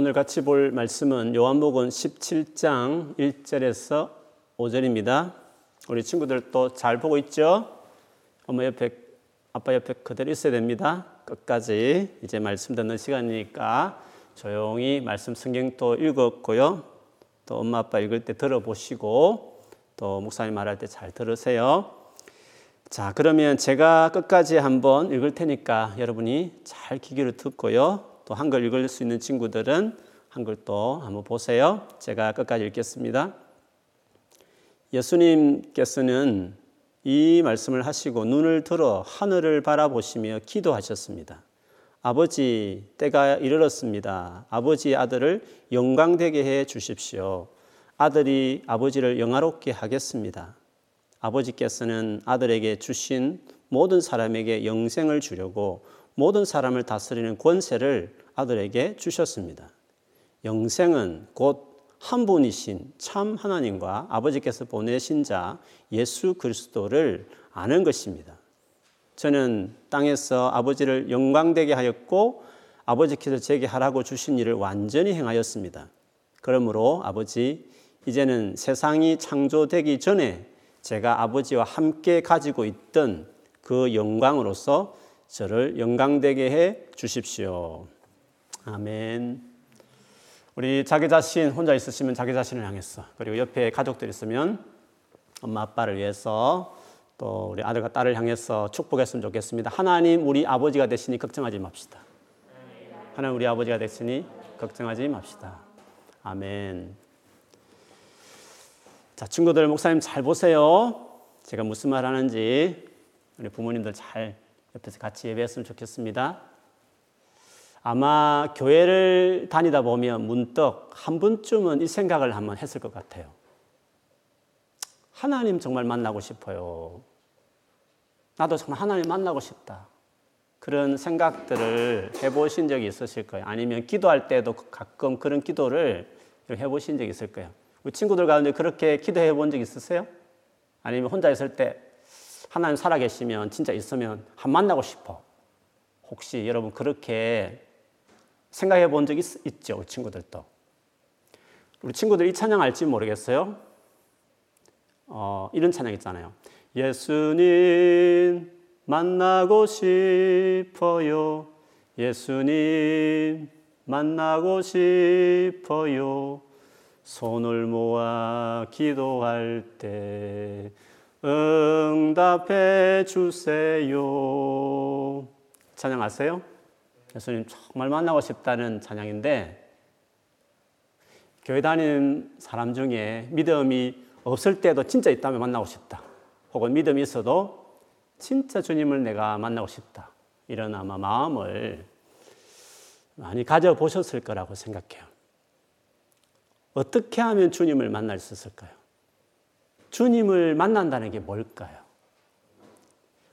오늘 같이 볼 말씀은 요한복음 17장 1절에서 5절입니다. 우리 친구들도 잘 보고 있죠? 엄마 옆에, 아빠 옆에 그대로 있어야 됩니다. 끝까지 이제 말씀 듣는 시간이니까 조용히 말씀 성경도 읽었고요. 또 엄마 아빠 읽을 때 들어보시고 또 목사님 말할 때 잘 들으세요. 자, 그러면 제가 끝까지 한번 읽을 테니까 여러분이 잘 기기를 듣고요. 또 한글 읽을 수 있는 친구들은 한글도 한번 보세요. 제가 끝까지 읽겠습니다. 예수님께서는 이 말씀을 하시고 눈을 들어 하늘을 바라보시며 기도하셨습니다. 아버지, 때가 이르렀습니다. 아버지의 아들을 영광되게 해 주십시오. 아들이 아버지를 영화롭게 하겠습니다. 아버지께서는 아들에게 주신 모든 사람에게 영생을 주려고 모든 사람을 다스리는 권세를 아들에게 주셨습니다. 영생은 곧 한 분이신 참 하나님과 아버지께서 보내신 자 예수 그리스도를 아는 것입니다. 저는 땅에서 아버지를 영광되게 하였고 아버지께서 제게 하라고 주신 일을 완전히 행하였습니다. 그러므로 아버지, 이제는 세상이 창조되기 전에 제가 아버지와 함께 가지고 있던 그 영광으로서 저를 영광되게 해 주십시오. 아멘. 우리 자기 자신 혼자 있으시면 자기 자신을 향해서 그리고 옆에 가족들 있으면 엄마 아빠를 위해서 또 우리 아들과 딸을 향해서 축복했으면 좋겠습니다. 하나님 우리 아버지가 되시니 걱정하지 맙시다. 하나님 우리 아버지가 되시니 걱정하지 맙시다. 아멘. 자, 친구들, 목사님 잘 보세요. 제가 무슨 말 하는지 우리 부모님들 잘 옆에서 같이 예배했으면 좋겠습니다. 아마 교회를 다니다 보면 문득 한 번쯤은 이 생각을 한번 했을 것 같아요. 하나님 정말 만나고 싶어요. 나도 정말 하나님 만나고 싶다. 그런 생각들을 해보신 적이 있으실 거예요. 아니면 기도할 때도 가끔 그런 기도를 해보신 적이 있을 거예요. 우리 친구들 가운데 그렇게 기도해 본 적 있으세요? 아니면 혼자 있을 때 하나님 살아계시면 진짜 있으면 한 만나고 싶어. 혹시 여러분 그렇게 생각해 본적 있죠? 우리 친구들도. 우리 친구들 이 찬양 알지 모르겠어요? 어, 이런 찬양 있잖아요. 예수님 만나고 싶어요. 예수님 만나고 싶어요. 손을 모아 기도할 때 응답해 주세요. 찬양 아세요? 예수님 정말 만나고 싶다는 찬양인데 교회 다니는 사람 중에 믿음이 없을 때도 진짜 있다면 만나고 싶다. 혹은 믿음이 있어도 진짜 주님을 내가 만나고 싶다. 이런 아마 마음을 많이 가져보셨을 거라고 생각해요. 어떻게 하면 주님을 만날 수 있을까요? 주님을 만난다는 게 뭘까요?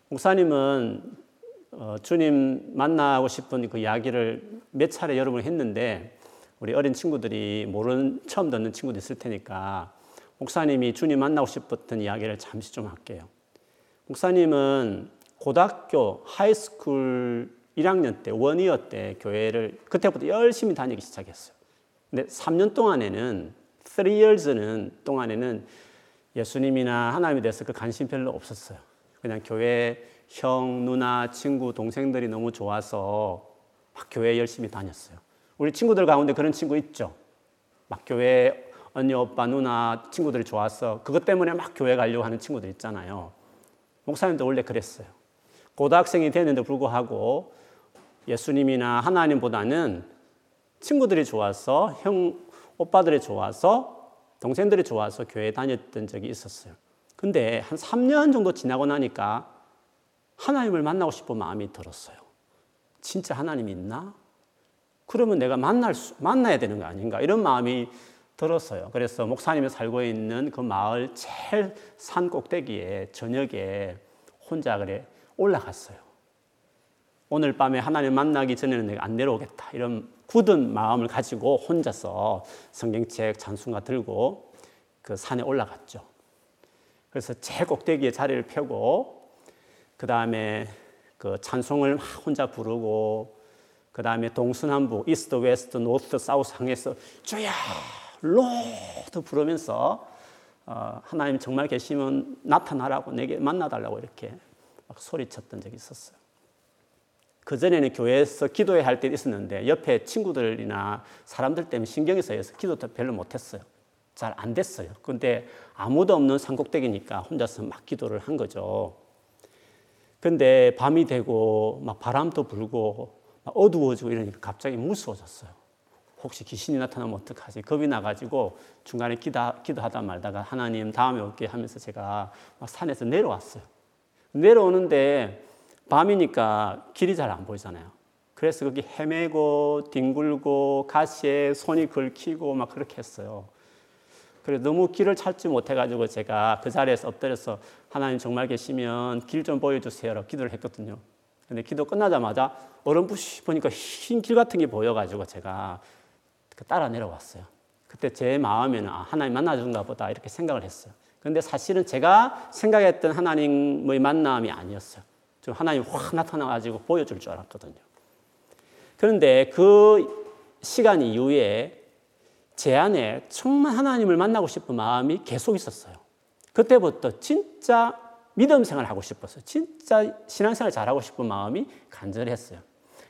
목사님은 어, 주님 만나고 싶은 그 이야기를 몇 차례 여러 번 했는데 우리 어린 친구들이 모르는 처음 듣는 친구도 있을 테니까 목사님이 주님 만나고 싶었던 이야기를 잠시 좀 할게요. 목사님은 고등학교 high school 1학년 때 one year 때 교회를 그때부터 열심히 다니기 시작했어요. 근데 3년 동안에는 3 years는 동안에는 예수님이나 하나님에 대해서 그 관심 별로 없었어요. 그냥 교회 형, 누나, 친구, 동생들이 너무 좋아서 막 교회 열심히 다녔어요. 우리 친구들 가운데 그런 친구 있죠? 막 교회 언니, 오빠, 누나, 친구들이 좋아서 그것 때문에 막 교회 가려고 하는 친구들 있잖아요. 목사님도 원래 그랬어요. 고등학생이 되는데 불구하고 예수님이나 하나님보다는 친구들이 좋아서 형, 오빠들이 좋아서 동생들이 좋아서 교회 다녔던 적이 있었어요. 근데 한 3년 정도 지나고 나니까 하나님을 만나고 싶은 마음이 들었어요. 진짜 하나님이 있나? 그러면 내가 만날 수, 만나야 되는 거 아닌가? 이런 마음이 들었어요. 그래서 목사님이 살고 있는 그 마을 제일 산 꼭대기에 저녁에 혼자 그래 올라갔어요. 오늘 밤에 하나님 만나기 전에는 내가 안 내려오겠다. 이런 굳은 마음을 가지고 혼자서 성경책 찬송가 들고 그 산에 올라갔죠. 그래서 제 꼭대기에 자리를 펴고 그 다음에 그 찬송을 혼자 부르고 그 다음에 동서남북, East, West, North, South 항에서 주여, Lord 부르면서 어, 하나님 정말 계시면 나타나라고 내게 만나달라고 이렇게 막 소리쳤던 적이 있었어요. 그전에는 교회에서 기도해야 할 때 있었는데 옆에 친구들이나 사람들 때문에 신경이 쓰여서 기도도 별로 못했어요. 잘 안 됐어요. 근데 아무도 없는 산꼭대기니까 혼자서 막 기도를 한 거죠. 근데 밤이 되고 막 바람도 불고 막 어두워지고 이러니까 갑자기 무서워졌어요. 혹시 귀신이 나타나면 어떡하지? 겁이 나가지고 중간에 기도, 기도하다 말다가 하나님 다음에 올게 하면서 제가 막 산에서 내려왔어요. 내려오는데 밤이니까 길이 잘 안 보이잖아요. 그래서 거기 헤매고 뒹굴고 가시에 손이 긁히고 막 그렇게 했어요. 그래 너무 길을 찾지 못해가지고 제가 그 자리에서 엎드려서 하나님 정말 계시면 길 좀 보여주세요라고 기도를 했거든요. 근데 기도 끝나자마자 어렴풋이 보니까 흰 길 같은 게 보여가지고 제가 그 따라 내려왔어요. 그때 제 마음에는 아, 하나님 만나준가 보다 이렇게 생각을 했어요. 근데 사실은 제가 생각했던 하나님의 만남이 아니었어요. 좀 하나님 확 나타나가지고 보여줄 줄 알았거든요. 그런데 그 시간 이후에 제 안에 정말 하나님을 만나고 싶은 마음이 계속 있었어요. 그때부터 진짜 믿음 생활 하고 싶었어요. 진짜 신앙생활 잘하고 싶은 마음이 간절했어요.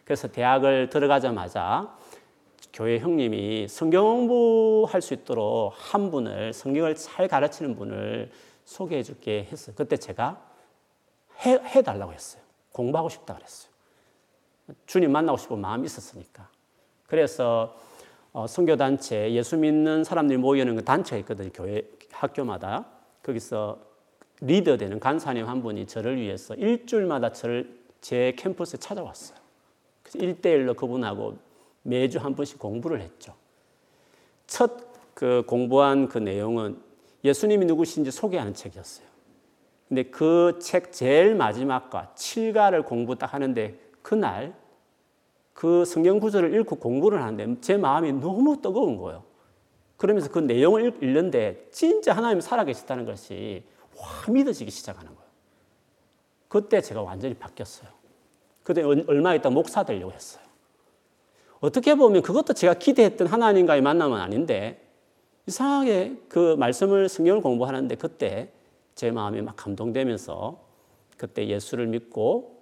그래서 대학을 들어가자마자 교회 형님이 성경 공부할 수 있도록 한 분을 성경을 잘 가르치는 분을 소개해 줄게 했어요. 그때 제가 해, 해달라고 했어요. 공부하고 싶다 그랬어요. 주님 만나고 싶은 마음이 있었으니까. 그래서 어, 선교단체, 예수 믿는 사람들이 모이는 그 단체가 있거든요. 교회, 학교마다. 거기서 리더 되는 간사님 한 분이 저를 위해서 일주일마다 저를 제 캠퍼스에 찾아왔어요. 그래서 1대1로 그분하고 매주 한 번씩 공부를 했죠. 첫 그 공부한 그 내용은 예수님이 누구신지 소개하는 책이었어요. 근데 그 책 제일 마지막과 7가를 공부 딱 하는데 그날 그 성경 구절을 읽고 공부를 하는데 제 마음이 너무 뜨거운 거예요. 그러면서 그 내용을 읽는데 진짜 하나님 살아계시다는 것이 확 믿어지기 시작하는 거예요. 그때 제가 완전히 바뀌었어요. 그때 얼마 있다 목사 되려고 했어요. 어떻게 보면 그것도 제가 기대했던 하나님과의 만남은 아닌데 이상하게 그 말씀을 성경을 공부하는데 그때 제 마음이 막 감동되면서 그때 예수를 믿고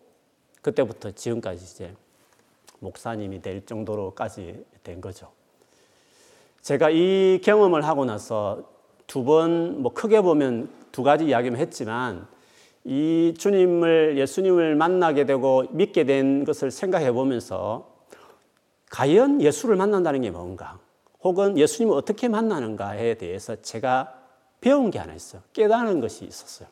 그때부터 지금까지 이제 목사님이 될 정도로까지 된 거죠. 제가 이 경험을 하고 나서 두 번, 뭐 크게 보면 두 가지 이야기만 했지만 이 주님을, 예수님을 만나게 되고 믿게 된 것을 생각해 보면서 과연 예수를 만난다는 게 뭔가 혹은 예수님을 어떻게 만나는가에 대해서 제가 배운 게 하나 있어요. 깨달은 것이 있었어요.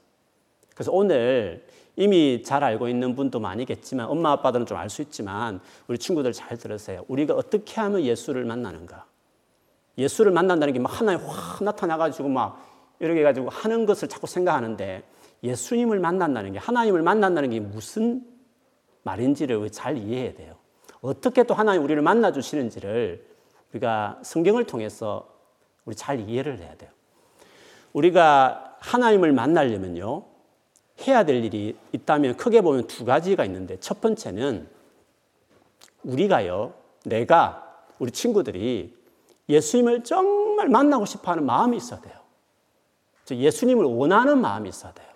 그래서 오늘 이미 잘 알고 있는 분도 많이겠지만 엄마 아빠들은 좀 알 수 있지만 우리 친구들 잘 들으세요. 우리가 어떻게 하면 예수를 만나는가? 예수를 만난다는 게 막 하나에 확 나타나가지고 막 이렇게 가지고 하는 것을 자꾸 생각하는데 예수님을 만난다는 게 하나님을 만난다는 게 무슨 말인지를 잘 이해해야 돼요. 어떻게 또 하나님 우리를 만나 주시는지를 우리가 성경을 통해서 우리 잘 이해를 해야 돼요. 우리가 하나님을 만나려면요. 해야 될 일이 있다면 크게 보면 두 가지가 있는데 첫 번째는 우리가요. 내가 우리 친구들이 예수님을 정말 만나고 싶어 하는 마음이 있어야 돼요. 예수님을 원하는 마음이 있어야 돼요.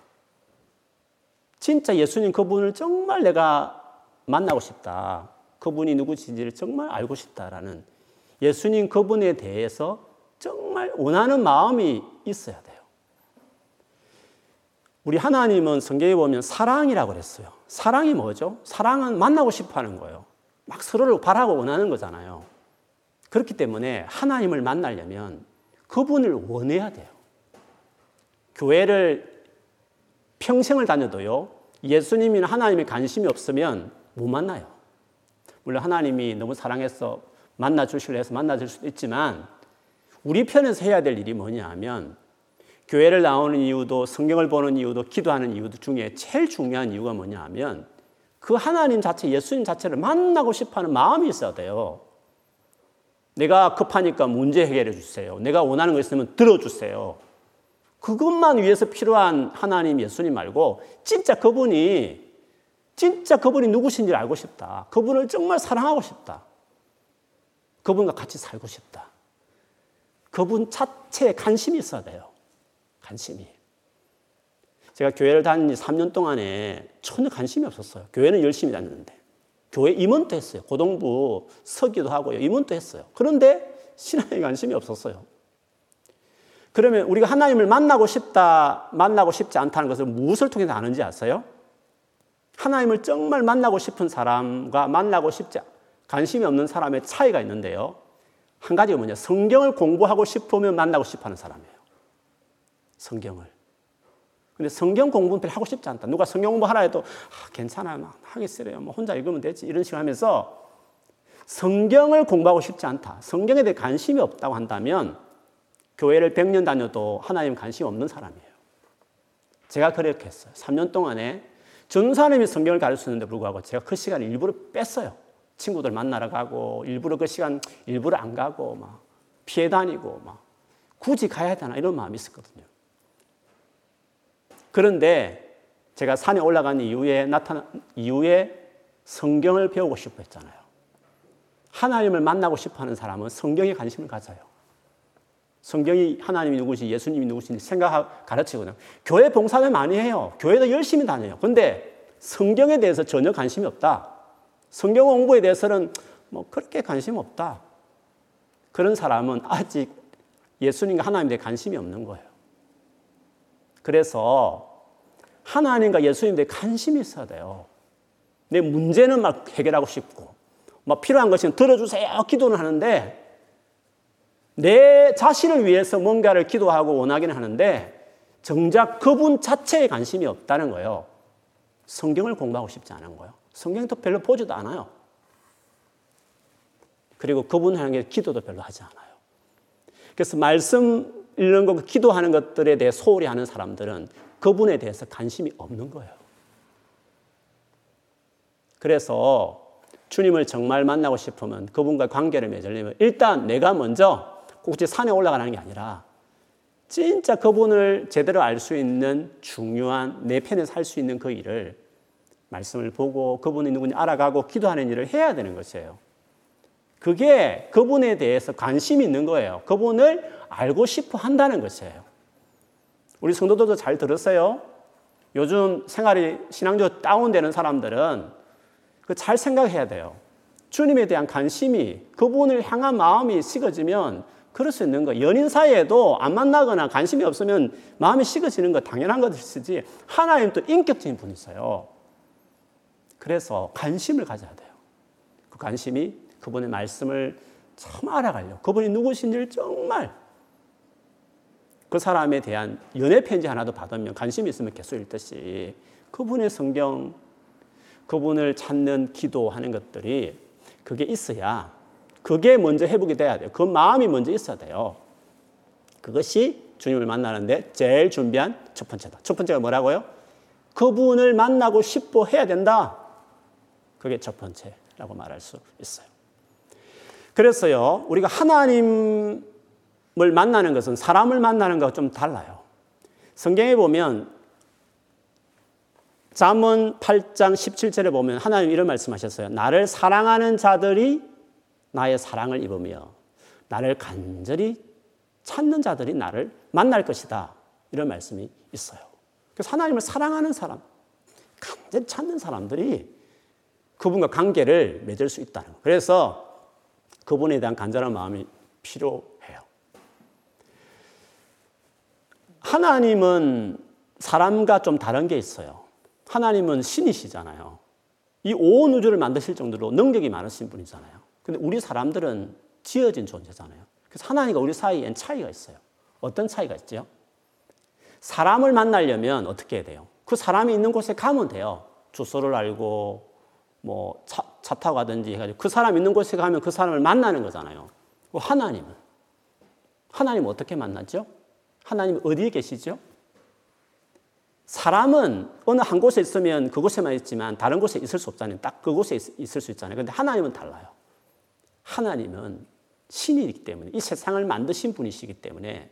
진짜 예수님 그분을 정말 내가 만나고 싶다. 그분이 누구신지를 정말 알고 싶다라는 예수님 그분에 대해서 정말 원하는 마음이 있어야 돼요. 우리 하나님은 성경에 보면 사랑이라고 그랬어요. 사랑이 뭐죠? 사랑은 만나고 싶어 하는 거예요. 막 서로를 바라고 원하는 거잖아요. 그렇기 때문에 하나님을 만나려면 그분을 원해야 돼요. 교회를 평생을 다녀도요, 예수님이나 하나님에 관심이 없으면 못 만나요. 물론 하나님이 너무 사랑해서 만나 주시려 해서 만나 줄 수도 있지만 우리 편에서 해야 될 일이 뭐냐 하면 교회를 나오는 이유도 성경을 보는 이유도 기도하는 이유도 중에 제일 중요한 이유가 뭐냐 하면 그 하나님 자체, 예수님 자체를 만나고 싶어 하는 마음이 있어야 돼요. 내가 급하니까 문제 해결해 주세요. 내가 원하는 거 있으면 들어주세요. 그것만 위해서 필요한 하나님 예수님 말고 진짜 그분이 진짜 그분이 누구신지 알고 싶다. 그분을 정말 사랑하고 싶다. 그분과 같이 살고 싶다. 그분 자체에 관심이 있어야 돼요. 관심이. 제가 교회를 다닌 지 3년 동안에 전혀 관심이 없었어요. 교회는 열심히 다녔는데. 교회 임원도 했어요. 고등부 서기도 하고요. 임원도 했어요. 그런데 신앙에 관심이 없었어요. 그러면 우리가 하나님을 만나고 싶다, 만나고 싶지 않다는 것을 무엇을 통해서 아는지 아세요? 하나님을 정말 만나고 싶은 사람과 만나고 싶지 관심이 없는 사람의 차이가 있는데요. 한 가지가 뭐냐? 성경을 공부하고 싶으면 만나고 싶어 하는 사람이에요. 성경을. 근데 성경 공부는 별 하고 싶지 않다. 누가 성경 공부 하라 해도 아, 괜찮아요. 막 싫어요. 뭐 혼자 읽으면 되지. 이런 식으로 하면서 성경을 공부하고 싶지 않다. 성경에 대해 관심이 없다고 한다면 교회를 100년 다녀도 하나님 관심 없는 사람이에요. 제가 그렇게 했어요. 3년 동안에 전사님이 성경을 가르치는데 불구하고 제가 그 시간을 일부러 뺐어요. 친구들 만나러 가고 일부러 그 시간 일부러 안 가고 막 피해 다니고 막 굳이 가야 되나 이런 마음이 있었거든요. 그런데 제가 산에 올라간 이후에 나타난 이후에 성경을 배우고 싶어 했잖아요. 하나님을 만나고 싶어 하는 사람은 성경에 관심을 가져요. 성경이 하나님이 누구지, 예수님이 누구신지 생각하고 가르치거든요. 교회 봉사를 많이 해요. 교회도 열심히 다녀요. 근데 성경에 대해서 전혀 관심이 없다. 성경 공부에 대해서는 뭐 그렇게 관심 없다. 그런 사람은 아직 예수님과 하나님에 관심이 없는 거예요. 그래서 하나님과 예수님에 관심이 있어야 돼요. 내 문제는 막 해결하고 싶고, 막 필요한 것은 들어주세요. 기도는 하는데, 내 자신을 위해서 뭔가를 기도하고 원하기는 하는데, 정작 그분 자체에 관심이 없다는 거예요. 성경을 공부하고 싶지 않은 거예요. 성경도 별로 보지도 않아요. 그리고 그분 향해 기도도 별로 하지 않아요. 그래서 말씀 읽는 것, 기도하는 것들에 대해 소홀히 하는 사람들은 그분에 대해서 관심이 없는 거예요. 그래서 주님을 정말 만나고 싶으면 그분과 관계를 맺으려면 일단 내가 먼저 꼭지 산에 올라가는 게 아니라 진짜 그분을 제대로 알 수 있는 중요한 내 편에서 할수 있는 그 일을 말씀을 보고 그분이 누군지 알아가고 기도하는 일을 해야 되는 것이에요. 그게 그분에 대해서 관심이 있는 거예요. 그분을 알고 싶어 한다는 것이에요. 우리 성도들도 잘 들었어요? 요즘 생활이 신앙적으로 다운되는 사람들은 그잘 생각해야 돼요. 주님에 대한 관심이 그분을 향한 마음이 식어지면 그럴 수 있는 거. 연인 사이에도 안 만나거나 관심이 없으면 마음이 식어지는 거 당연한 것이지 하나님 또 인격적인 분이세요. 그래서 관심을 가져야 돼요. 그 관심이 그분의 말씀을 참 알아가려고. 그분이 누구신지를 정말 그 사람에 대한 연애 편지 하나도 받으면 관심이 있으면 계속 읽듯이 그분의 성경, 그분을 찾는 기도하는 것들이 그게 있어야 그게 먼저 회복이 돼야 돼요. 그 마음이 먼저 있어야 돼요. 그것이 주님을 만나는데 제일 준비한 첫 번째다. 첫 번째가 뭐라고요? 그분을 만나고 싶어 해야 된다. 그게 첫 번째라고 말할 수 있어요. 그래서요, 우리가 하나님을 만나는 것은 사람을 만나는 것과 좀 달라요. 성경에 보면 잠언 8장 17절에 보면 하나님 이런 말씀하셨어요. 나를 사랑하는 자들이 나의 사랑을 입으며 나를 간절히 찾는 자들이 나를 만날 것이다. 이런 말씀이 있어요. 그래서 하나님을 사랑하는 사람, 간절히 찾는 사람들이 그분과 관계를 맺을 수 있다는 거예요. 그래서 그분에 대한 간절한 마음이 필요해요. 하나님은 사람과 좀 다른 게 있어요. 하나님은 신이시잖아요. 이 온 우주를 만드실 정도로 능력이 많으신 분이잖아요. 근데 우리 사람들은 지어진 존재잖아요. 그래서 하나님과 우리 사이엔 차이가 있어요. 어떤 차이가 있죠? 사람을 만나려면 어떻게 해야 돼요? 그 사람이 있는 곳에 가면 돼요. 주소를 알고 뭐 차, 차 타고 가든지 해가지고 그 사람 있는 곳에 가면 그 사람을 만나는 거잖아요. 하나님은 하나님 어떻게 만났죠? 하나님 어디에 계시죠? 사람은 어느 한 곳에 있으면 그곳에만 있지만 다른 곳에 있을 수 없잖아요. 딱 그곳에 있, 을수 있잖아요. 근데 하나님은 달라요. 하나님은 신이기 때문에 이 세상을 만드신 분이시기 때문에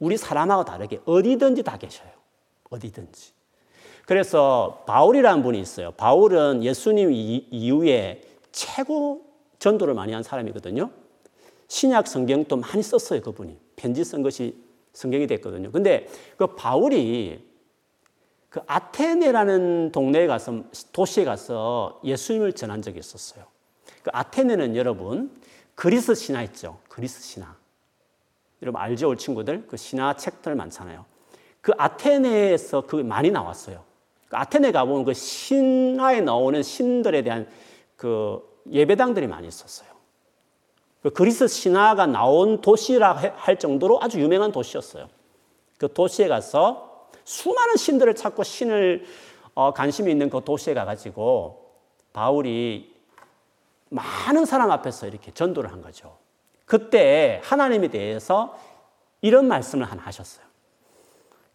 우리 사람하고 다르게 어디든지 다 계셔요. 어디든지. 그래서 바울이라는 분이 있어요. 바울은 예수님 이후에 최고 전도를 많이 한 사람이거든요. 신약 성경도 많이 썼어요, 그분이. 편지 쓴 것이 성경이 됐거든요. 근데 그 바울이 그 아테네라는 동네에 가서 도시에 가서 예수님을 전한 적이 있었어요. 그 아테네는 여러분 그리스 신화 있죠. 그리스 신화. 여러분 알죠, 올 친구들? 그 신화 책들 많잖아요. 그 아테네에서 그 많이 나왔어요. 그 아테네 가보면 그 신화에 나오는 신들에 대한 그 예배당들이 많이 있었어요. 그 그리스 신화가 나온 도시라 할 정도로 아주 유명한 도시였어요. 그 도시에 가서 수많은 신들을 찾고 신을 어, 관심이 있는 그 도시에 가가지고 바울이 많은 사람 앞에서 이렇게 전도를 한 거죠. 그때 하나님에 대해서 이런 말씀을 하나 하셨어요.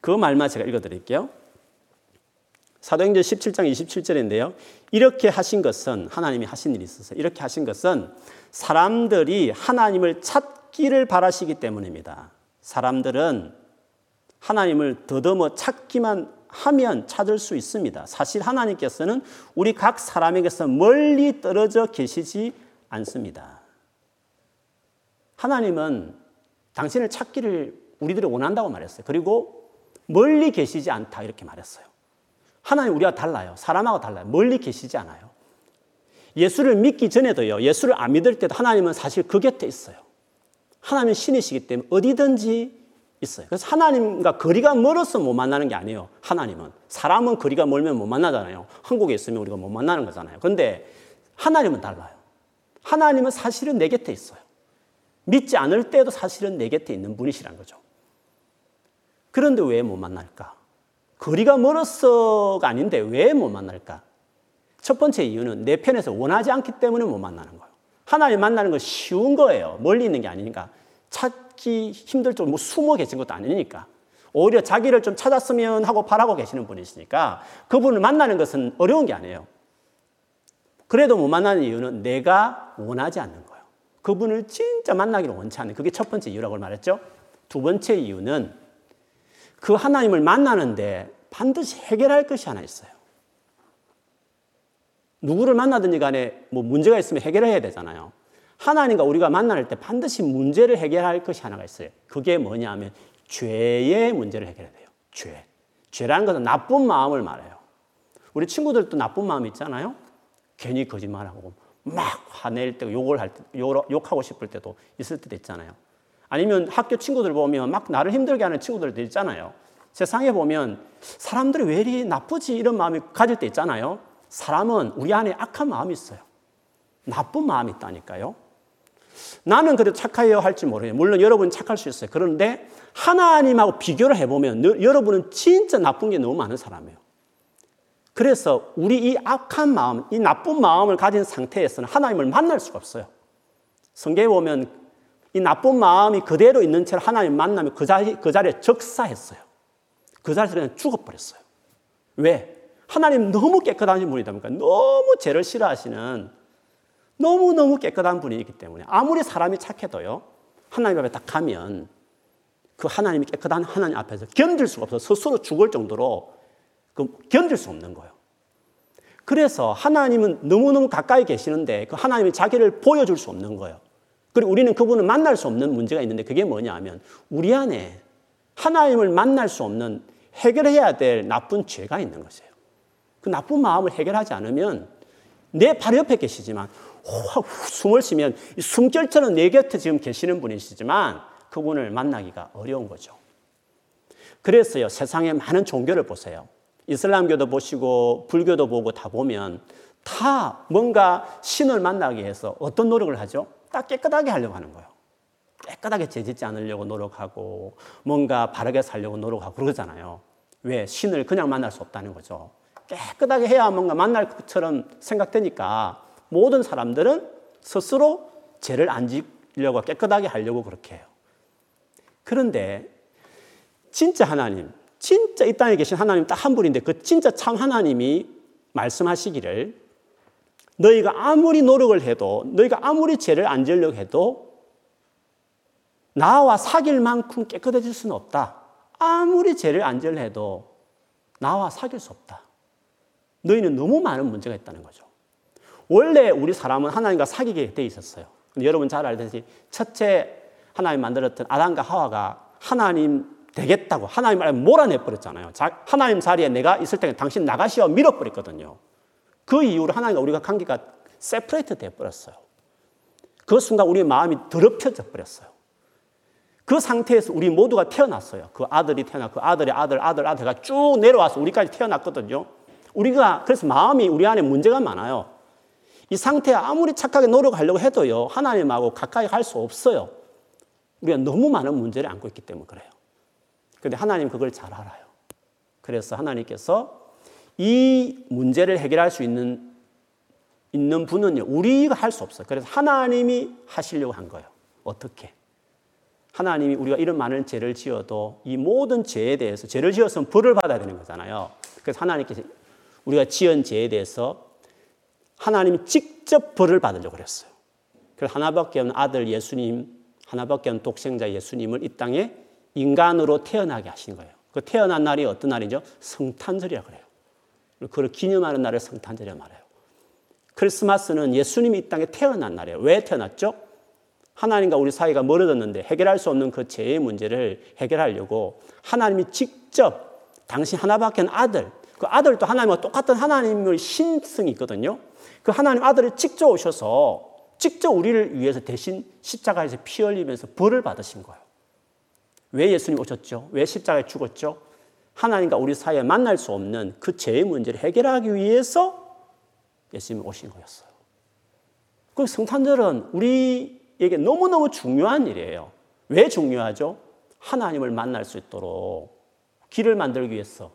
그 말만 제가 읽어드릴게요. 사도행전 17장 27절인데요. 이렇게 하신 것은 하나님이 하신 일이 있어서 이렇게 하신 것은 사람들이 하나님을 찾기를 바라시기 때문입니다. 사람들은 하나님을 더듬어 찾기만 하면 찾을 수 있습니다. 사실 하나님께서는 우리 각 사람에게서 멀리 떨어져 계시지 않습니다. 하나님은 당신을 찾기를 우리들이 원한다고 말했어요. 그리고 멀리 계시지 않다 이렇게 말했어요. 하나님 우리와 달라요. 사람하고 달라요. 멀리 계시지 않아요. 예수를 믿기 전에도요. 예수를 안 믿을 때도 하나님은 사실 그 곁에 있어요. 하나님은 신이시기 때문에 어디든지 있어요. 그래서 하나님과 거리가 멀어서 못 만나는 게 아니에요. 하나님은. 사람은 거리가 멀면 못 만나잖아요. 한국에 있으면 우리가 못 만나는 거잖아요. 근데 하나님은 달라요. 하나님은 사실은 내 곁에 있어요. 믿지 않을 때도 사실은 내 곁에 있는 분이시란 거죠. 그런데 왜 못 만날까? 거리가 멀어서가 아닌데 왜 못 만날까? 첫 번째 이유는 내 편에서 원하지 않기 때문에 못 만나는 거예요. 하나님 만나는 건 쉬운 거예요. 멀리 있는 게 아니니까. 찾기 힘들 정도 뭐 숨어 계신 것도 아니니까. 오히려 자기를 좀 찾았으면 하고 바라고 계시는 분이시니까 그분을 만나는 것은 어려운 게 아니에요. 그래도 못 만나는 이유는 내가 원하지 않는 거예요. 그분을 진짜 만나기를 원치 않는 그게 첫 번째 이유라고 말했죠. 두 번째 이유는 그 하나님을 만나는데 반드시 해결할 것이 하나 있어요. 누구를 만나든지 간에 뭐 문제가 있으면 해결해야 되잖아요. 하나님과 우리가 만날 때 반드시 문제를 해결할 것이 하나가 있어요. 그게 뭐냐 하면 죄의 문제를 해결해야 돼요. 죄. 죄라는 것은 나쁜 마음을 말해요. 우리 친구들도 나쁜 마음 있잖아요. 괜히 거짓말하고 막 화낼 때 욕을 할 때, 욕하고 싶을 때도 있을 때도 있잖아요. 아니면 학교 친구들 보면 막 나를 힘들게 하는 친구들도 있잖아요. 세상에 보면 사람들이 왜 이리 나쁘지 이런 마음이 가질 때 있잖아요. 사람은 우리 안에 악한 마음이 있어요. 나쁜 마음이 있다니까요. 나는 그래도 착하여 할지 모르요 물론 여러분 착할 수 있어요. 그런데 하나님하고 비교를 해보면 여러분은 진짜 나쁜 게 너무 많은 사람이에요. 그래서 우리 이 악한 마음, 이 나쁜 마음을 가진 상태에서는 하나님을 만날 수가 없어요. 성경에 보면 이 나쁜 마음이 그대로 있는 채로 하나님 만나면 그, 자리, 그 자리에 적사했어요. 그 자리에서 그냥 죽어버렸어요. 왜? 하나님 너무 깨끗하신 분이다 보니까 너무 죄를 싫어하시는 너무너무 깨끗한 분이기 때문에 아무리 사람이 착해도요. 하나님 앞에 딱 가면 그 하나님이 깨끗한 하나님 앞에서 견딜 수가 없어 스스로 죽을 정도로 그 견딜 수 없는 거예요. 그래서 하나님은 너무너무 가까이 계시는데 그 하나님이 자기를 보여줄 수 없는 거예요. 그리고 우리는 그분을 만날 수 없는 문제가 있는데 그게 뭐냐 하면 우리 안에 하나님을 만날 수 없는 해결해야 될 나쁜 죄가 있는 것이에요. 그 나쁜 마음을 해결하지 않으면 내 바로 옆에 계시지만 호, 숨을 쉬면 숨결처럼 내 곁에 지금 계시는 분이시지만 그분을 만나기가 어려운 거죠. 그래서요, 세상에 많은 종교를 보세요. 이슬람교도 보시고 불교도 보고 다 보면 다 뭔가 신을 만나기 위해서 어떤 노력을 하죠? 딱 깨끗하게 하려고 하는 거예요. 깨끗하게 죄짓지 않으려고 노력하고 뭔가 바르게 살려고 노력하고 그러잖아요. 왜? 신을 그냥 만날 수 없다는 거죠. 깨끗하게 해야 뭔가 만날 것처럼 생각되니까 모든 사람들은 스스로 죄를 안 지려고 깨끗하게 하려고 그렇게 해요. 그런데 진짜 하나님, 진짜 이 땅에 계신 하나님 딱 한 분인데 그 진짜 참 하나님이 말씀하시기를 너희가 아무리 노력을 해도 너희가 아무리 죄를 안 지으려고 해도 나와 사귈 만큼 깨끗해질 수는 없다. 아무리 죄를 안 지으려 해도 나와 사귈 수 없다. 너희는 너무 많은 문제가 있다는 거죠. 원래 우리 사람은 하나님과 사귀게 돼 있었어요. 여러분 잘 알듯이 첫째 하나님 만들었던 아담과 하와가 하나님 되겠다고 하나님 말 몰아내 버렸잖아요. 하나님 자리에 내가 있을 때 당신 나가시어 밀어버렸거든요. 그 이후로 하나님과 우리가 관계가 세퍼레이트 돼 버렸어요. 그 순간 우리 마음이 더럽혀져 버렸어요. 그 상태에서 우리 모두가 태어났어요. 그 아들이 태어나 그 아들의 아들, 아들, 아들가 쭉 내려와서 우리까지 태어났거든요. 우리가 그래서 마음이 우리 안에 문제가 많아요. 이 상태에 아무리 착하게 노력하려고 해도요, 하나님하고 가까이 갈 수 없어요. 우리가 너무 많은 문제를 안고 있기 때문에 그래요. 근데 하나님 그걸 잘 알아요. 그래서 하나님께서 이 문제를 해결할 수 있는, 있는 분은요, 우리가 할 수 없어요. 그래서 하나님이 하시려고 한 거예요. 어떻게? 하나님이 우리가 이런 많은 죄를 지어도 이 모든 죄에 대해서 죄를 지었으면 벌을 받아야 되는 거잖아요. 그래서 하나님께서 우리가 지은 죄에 대해서 하나님이 직접 벌을 받으려고 그랬어요. 그래서 하나밖에 없는 아들 예수님, 하나밖에 없는 독생자 예수님을 이 땅에 인간으로 태어나게 하신 거예요. 그 태어난 날이 어떤 날이죠? 성탄절이라 그래요. 그걸 기념하는 날을 성탄절이라 말해요. 크리스마스는 예수님이 이 땅에 태어난 날이에요. 왜 태어났죠? 하나님과 우리 사이가 멀어졌는데 해결할 수 없는 그 죄의 문제를 해결하려고 하나님이 직접 당신 하나밖에 아들, 그 아들도 하나님과 똑같은 하나님의 신성이 있거든요. 그 하나님 아들을 직접 오셔서 직접 우리를 위해서 대신 십자가에서 피 흘리면서 벌을 받으신 거예요. 왜 예수님 오셨죠? 왜 십자가에 죽었죠? 하나님과 우리 사이에 만날 수 없는 그 죄의 문제를 해결하기 위해서 예수님이 오신 거였어요. 그 성탄절은 우리 이게 너무너무 중요한 일이에요. 왜 중요하죠? 하나님을 만날 수 있도록 길을 만들기 위해서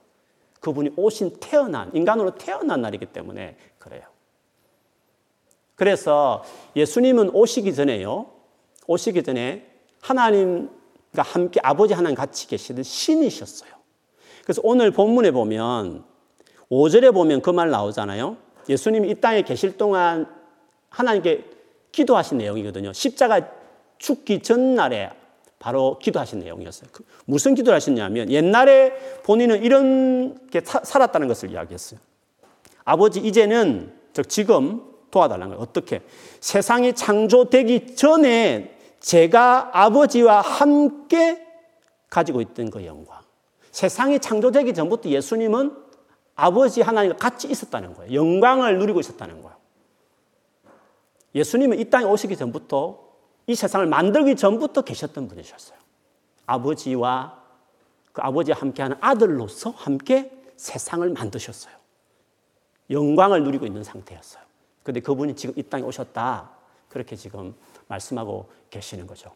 그분이 오신 태어난, 인간으로 태어난 날이기 때문에 그래요. 그래서 예수님은 오시기 전에요. 오시기 전에 하나님과 함께 아버지 하나님 같이 계시던 신이셨어요. 그래서 오늘 본문에 보면 5절에 보면 그 말 나오잖아요. 예수님이 이 땅에 계실 동안 하나님께 기도하신 내용이거든요. 십자가 죽기 전날에 바로 기도하신 내용이었어요. 그 무슨 기도를 하셨냐면 옛날에 본인은 이렇게 살았다는 것을 이야기했어요. 아버지 이제는 즉 지금 도와달라는 거예요. 어떻게? 세상이 창조되기 전에 제가 아버지와 함께 가지고 있던 그 영광. 세상이 창조되기 전부터 예수님은 아버지 하나님과 같이 있었다는 거예요. 영광을 누리고 있었다는 거예요. 예수님은 이 땅에 오시기 전부터 이 세상을 만들기 전부터 계셨던 분이셨어요. 아버지와 그 아버지와 함께하는 아들로서 함께 세상을 만드셨어요. 영광을 누리고 있는 상태였어요. 그런데 그분이 지금 이 땅에 오셨다. 그렇게 지금 말씀하고 계시는 거죠.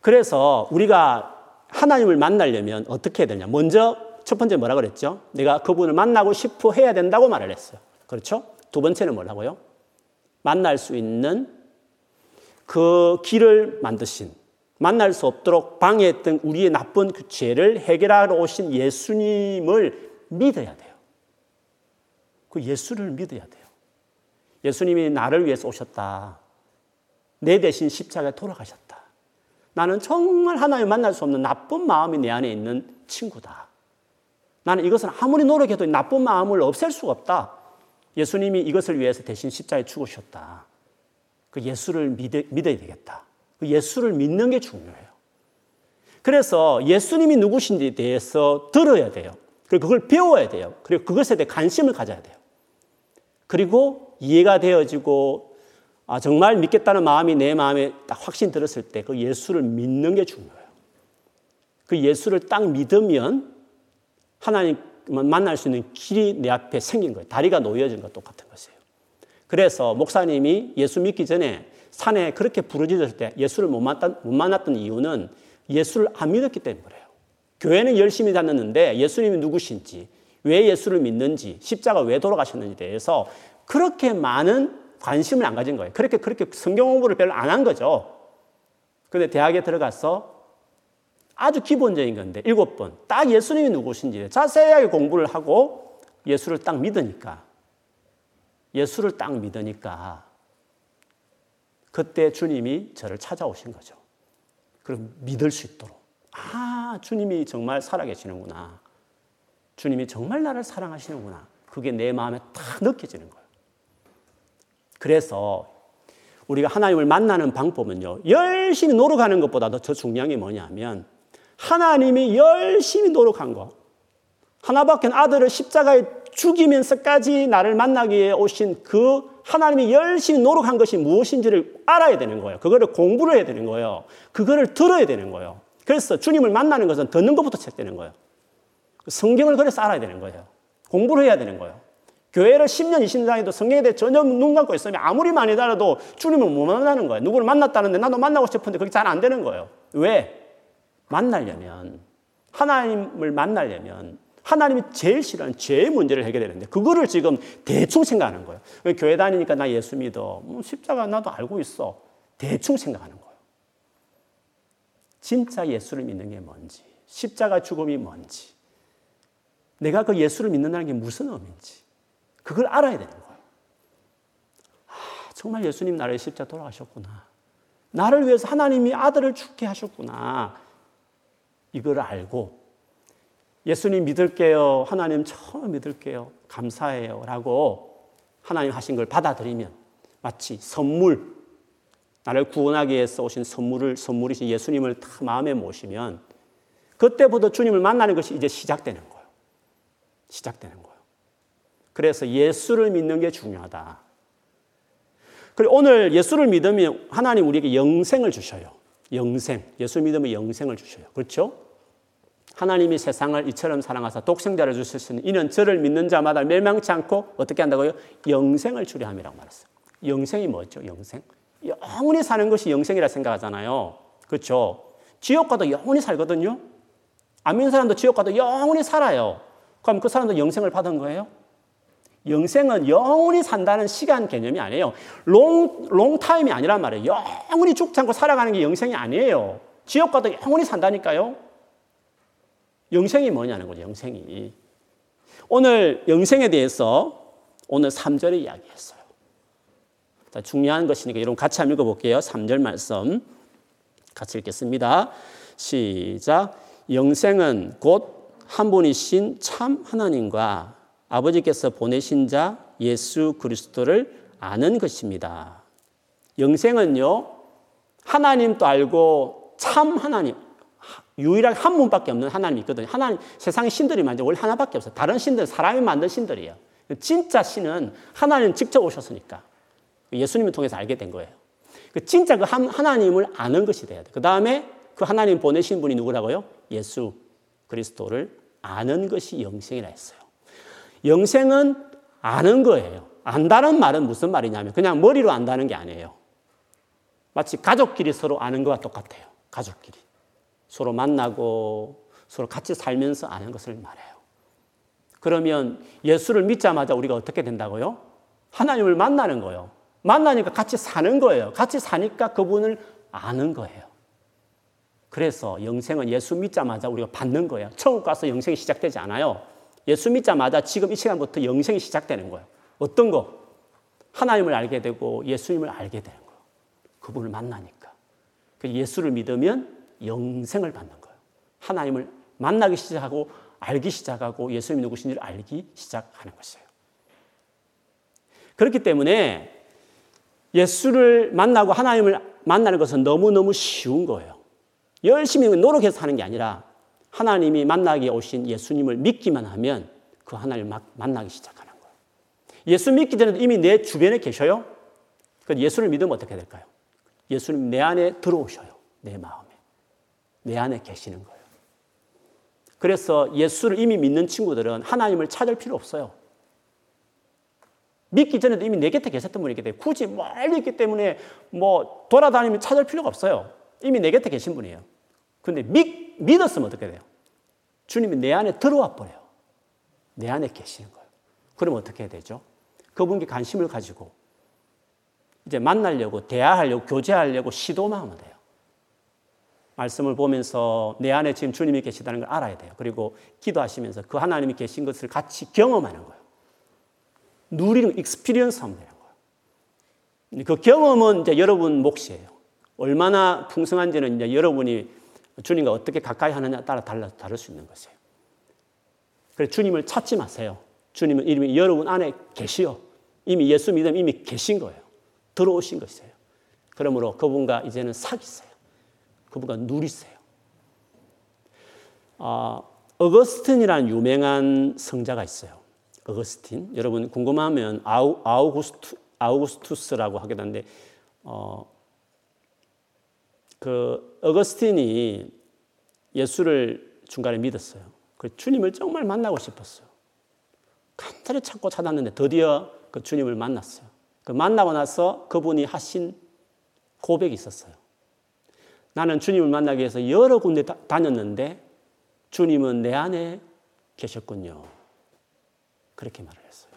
그래서 우리가 하나님을 만나려면 어떻게 해야 되냐? 먼저 첫 번째 뭐라 그랬죠? 내가 그분을 만나고 싶어 해야 된다고 말을 했어요. 그렇죠? 두 번째는 뭐라고요? 만날 수 있는 그 길을 만드신 만날 수 없도록 방해했던 우리의 나쁜 그 죄를 해결하러 오신 예수님을 믿어야 돼요. 그 예수를 믿어야 돼요. 예수님이 나를 위해서 오셨다. 내 대신 십자가에 돌아가셨다. 나는 정말 하나님 만날 수 없는 나쁜 마음이 내 안에 있는 친구다. 나는 이것을 아무리 노력해도 나쁜 마음을 없앨 수가 없다. 예수님이 이것을 위해서 대신 십자에 죽으셨다. 그 예수를 믿어, 믿어야 되겠다. 그 예수를 믿는 게 중요해요. 그래서 예수님이 누구신지에 대해서 들어야 돼요. 그리고 그걸 배워야 돼요. 그리고 그것에 대해 관심을 가져야 돼요. 그리고 이해가 되어지고 아, 정말 믿겠다는 마음이 내 마음에 딱 확신 들었을 때 그 예수를 믿는 게 중요해요. 그 예수를 딱 믿으면 하나님 만날 수 있는 길이 내 앞에 생긴 거예요. 다리가 놓여진 것 똑같은 것이에요. 그래서 목사님이 예수 믿기 전에 산에 그렇게 부르짖을 때 예수를 못 만났던, 못 만났던 이유는 예수를 안 믿었기 때문에 그래요. 교회는 열심히 다녔는데 예수님이 누구신지, 왜 예수를 믿는지, 십자가 왜 돌아가셨는지에 대해서 그렇게 많은 관심을 안 가진 거예요. 그렇게 그렇게 성경 공부를 별로 안 한 거죠. 근데 대학에 들어가서 아주 기본적인 건데 일곱 번 딱 예수님이 누구신지 자세하게 공부를 하고 예수를 딱 믿으니까 예수를 딱 믿으니까 그때 주님이 저를 찾아오신 거죠. 그럼 믿을 수 있도록 아 주님이 정말 살아계시는구나. 주님이 정말 나를 사랑하시는구나. 그게 내 마음에 딱 느껴지는 거예요. 그래서 우리가 하나님을 만나는 방법은요, 열심히 노력하는 것보다도 더 중요한 게 뭐냐면, 하나님이 열심히 노력한 거. 하나밖에 아들을 십자가에 죽이면서까지 나를 만나기 위해 오신 그 하나님이 열심히 노력한 것이 무엇인지를 알아야 되는 거예요. 그거를 공부를 해야 되는 거예요. 그거를 들어야 되는 거예요. 그래서 주님을 만나는 것은 듣는 것부터 시작되는 거예요. 성경을 그래서 알아야 되는 거예요. 공부를 해야 되는 거예요. 교회를 10년, 20년 다니도 성경에 대해 전혀 눈 감고 있으면 아무리 많이 달아도 주님을 못 만나는 거예요. 누구를 만났다는데 나도 만나고 싶은데 그게 잘 안 되는 거예요. 왜? 만나려면, 하나님을 만나려면, 하나님이 제일 싫어하는 죄의 문제를 해결되는데, 그거를 지금 대충 생각하는 거예요. 교회 다니니까 나 예수 믿어. 음, 십자가 나도 알고 있어. 대충 생각하는 거예요. 진짜 예수를 믿는 게 뭔지, 십자가 죽음이 뭔지, 내가 그 예수를 믿는다는 게 무슨 의미인지, 그걸 알아야 되는 거예요. 아, 정말 예수님 나를 십자 돌아가셨구나. 나를 위해서 하나님이 아들을 죽게 하셨구나. 이걸 알고 예수님 믿을게요. 하나님 처음 믿을게요. 감사해요. 라고 하나님 하신 걸 받아들이면 마치 선물, 나를 구원하기 위해서 오신 선물을, 선물이신 예수님을 다 마음에 모시면 그때부터 주님을 만나는 것이 이제 시작되는 거예요. 시작되는 거예요. 그래서 예수를 믿는 게 중요하다. 그리고 오늘 예수를 믿으면 하나님 우리에게 영생을 주셔요. 영생. 예수 믿으면 영생을 주셔요. 그렇죠? 하나님이 세상을 이처럼 사랑하사 독생자를 주셨으니 이는 저를 믿는 자마다 멸망치 않고 어떻게 한다고요? 영생을 주려 함이라고 말했어요. 영생이 뭐죠? 영생. 영원히 사는 것이 영생이라 생각하잖아요. 그렇죠? 지옥 가도 영원히 살거든요. 안 믿는 사람도 지옥 가도 영원히 살아요. 그럼 그 사람도 영생을 받은 거예요? 영생은 영원히 산다는 시간 개념이 아니에요. long, long time이 아니란 말이에요. 영원히 죽지 않고 살아가는 게 영생이 아니에요. 지옥 가도 영원히 산다니까요. 영생이 뭐냐는 거죠, 영생이. 오늘 영생에 대해서 오늘 3절에 이야기했어요. 자, 중요한 것이니까 여러분 같이 한번 읽어볼게요. 3절 말씀 같이 읽겠습니다. 시작. 영생은 곧 한 분이신 참 하나님과 아버지께서 보내신 자 예수 그리스도를 아는 것입니다. 영생은요, 하나님도 알고 참 하나님, 유일하게 한 분밖에 없는 하나님이 있거든요. 하나님, 세상의 신들이 만든 원래 하나밖에 없어요. 다른 신들, 사람이 만든 신들이에요. 진짜 신은 하나님 직접 오셨으니까. 예수님을 통해서 알게 된 거예요. 그 진짜 그 하나님을 아는 것이 돼야 돼. 그 다음에 그 하나님 보내신 분이 누구라고요? 예수 그리스도를 아는 것이 영생이라 했어요. 영생은 아는 거예요. 안다는 말은 무슨 말이냐면 그냥 머리로 안다는 게 아니에요. 마치 가족끼리 서로 아는 것과 똑같아요. 가족끼리. 서로 만나고 서로 같이 살면서 아는 것을 말해요. 그러면 예수를 믿자마자 우리가 어떻게 된다고요? 하나님을 만나는 거예요. 만나니까 같이 사는 거예요. 같이 사니까 그분을 아는 거예요. 그래서 영생은 예수 믿자마자 우리가 받는 거예요. 천국 가서 영생이 시작되지 않아요. 예수 믿자마자 지금 이 시간부터 영생이 시작되는 거예요. 어떤 거? 하나님을 알게 되고 예수님을 알게 되는 거예요. 그분을 만나니까. 그 예수를 믿으면 영생을 받는 거예요. 하나님을 만나기 시작하고 알기 시작하고 예수님이 누구신지를 알기 시작하는 것이에요. 그렇기 때문에 예수를 만나고 하나님을 만나는 것은 너무너무 쉬운 거예요. 열심히 노력해서 하는 게 아니라 하나님이 만나게 오신 예수님을 믿기만 하면 그 하나님을 만나기 시작하는 거예요. 예수 믿기 전에도 이미 내 주변에 계셔요? 그 예수를 믿으면 어떻게 될까요? 예수님 내 안에 들어오셔요. 내 마음에. 내 안에 계시는 거예요. 그래서 예수를 이미 믿는 친구들은 하나님을 찾을 필요 없어요. 믿기 전에도 이미 내 곁에 계셨던 분이기 때문에 굳이 멀리 있기 때문에 뭐 돌아다니면 찾을 필요가 없어요. 이미 내 곁에 계신 분이에요. 근데 믿, 믿었으면 어떻게 돼요? 주님이 내 안에 들어와 버려요. 내 안에 계시는 거예요. 그럼 어떻게 되죠? 그분께 관심을 가지고 이제 만나려고, 대화하려고, 교제하려고 시도만 하면 돼요. 말씀을 보면서 내 안에 지금 주님이 계시다는 걸 알아야 돼요. 그리고 기도하시면서 그 하나님이 계신 것을 같이 경험하는 거예요. 누리는 experience 하면 되는 거예요. 그 경험은 이제 여러분 몫이에요. 얼마나 풍성한지는 이제 여러분이 주님과 어떻게 가까이 하느냐 따라 달라 다를 수 있는 것이에요. 그래 주님을 찾지 마세요. 주님은 이름이 여러분 안에 계시오. 이미 예수 믿음 이미 계신 거예요. 들어오신 것이에요. 그러므로 그분과 이제는 사귀세요. 그분과 누리세요. 어, 어거스틴이라는 유명한 성자가 있어요. 어거스틴. 여러분 궁금하면 아우, 아우구스투, 아우구스투스라고 하게 되는데 어, 그 어거스틴이 예수를 중간에 믿었어요. 그 주님을 정말 만나고 싶었어요. 간절히 찾고 찾았는데 드디어 그 주님을 만났어요. 그 만나고 나서 그분이 하신 고백이 있었어요. 나는 주님을 만나기 위해서 여러 군데 다, 다녔는데 주님은 내 안에 계셨군요. 그렇게 말을 했어요.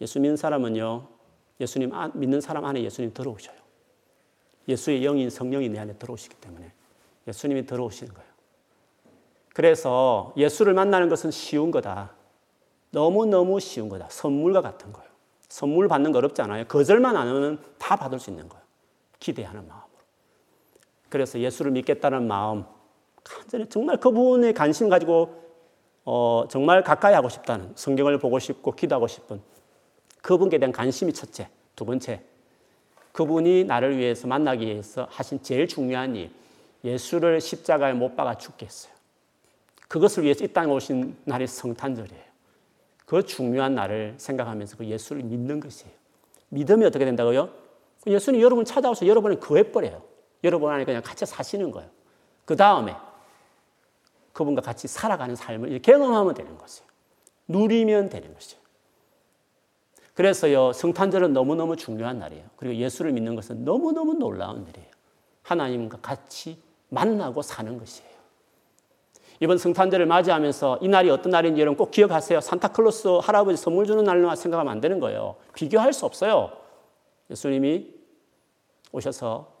예수 믿는 사람은요, 예수님 믿는 사람 안에 예수님 들어오셔요. 예수의 영인 성령이 내 안에 들어오시기 때문에 예수님이 들어오시는 거예요. 그래서 예수를 만나는 것은 쉬운 거다. 너무너무 쉬운 거다. 선물과 같은 거예요. 선물 받는 거 어렵지 않아요. 거절만 안 하면 다 받을 수 있는 거예요. 기대하는 마음으로. 그래서 예수를 믿겠다는 마음, 간절히 정말 그분의 관심 가지고 어, 정말 가까이 하고 싶다는 성경을 보고 싶고 기도하고 싶은 그분께 대한 관심이 첫째. 두 번째, 그분이 나를 위해서 만나기 위해서 하신 제일 중요한 일, 예수를 십자가에 못 박아 죽게 했어요. 그것을 위해서 이 땅에 오신 날이 성탄절이에요. 그 중요한 날을 생각하면서 그 예수를 믿는 것이에요. 믿으면 어떻게 된다고요? 그 예수님 여러분 찾아와서 여러분을 구해버려요. 여러분 안에 그냥 같이 사시는 거예요. 그 다음에 그분과 같이 살아가는 삶을 경험하면 되는 것이에요. 누리면 되는 것이에요. 그래서요, 성탄절은 너무너무 중요한 날이에요. 그리고 예수를 믿는 것은 너무너무 놀라운 일이에요. 하나님과 같이 만나고 사는 것이에요. 이번 성탄절을 맞이하면서 이 날이 어떤 날인지 여러분 꼭 기억하세요. 산타클로스 할아버지 선물 주는 날로만 생각하면 안 되는 거예요. 비교할 수 없어요. 예수님이 오셔서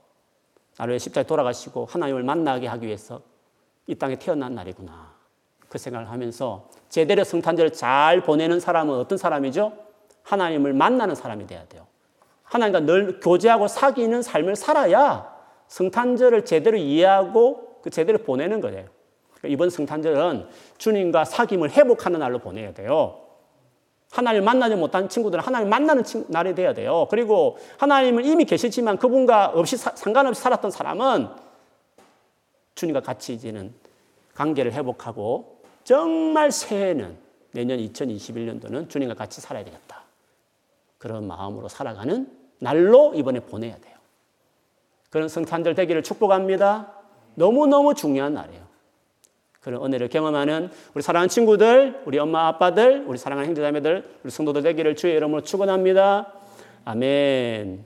나를 십자에 돌아가시고 하나님을 만나게 하기 위해서 이 땅에 태어난 날이구나. 그 생각을 하면서 제대로 성탄절을 잘 보내는 사람은 어떤 사람이죠? 하나님을 만나는 사람이 돼야 돼요. 하나님과 늘 교제하고 사귀는 삶을 살아야 성탄절을 제대로 이해하고 그 제대로 보내는 거예요. 그러니까 이번 성탄절은 주님과 사귐을 회복하는 날로 보내야 돼요. 하나님을 만나지 못한 친구들은 하나님 만나는 날이 돼야 돼요. 그리고 하나님은 이미 계시지만 그분과 없이 상관없이 살았던 사람은 주님과 같이 이제는 관계를 회복하고 정말 새해는 내년 2021년도는 주님과 같이 살아야 되겠다. 그런 마음으로 살아가는 날로 이번에 보내야 돼요. 그런 성탄절 되기를 축복합니다. 너무너무 중요한 날이에요. 그런 은혜를 경험하는 우리 사랑하는 친구들, 우리 엄마 아빠들, 우리 사랑하는 형제자매들, 우리 성도들 되기를 주의 이름으로 축원합니다. 아멘.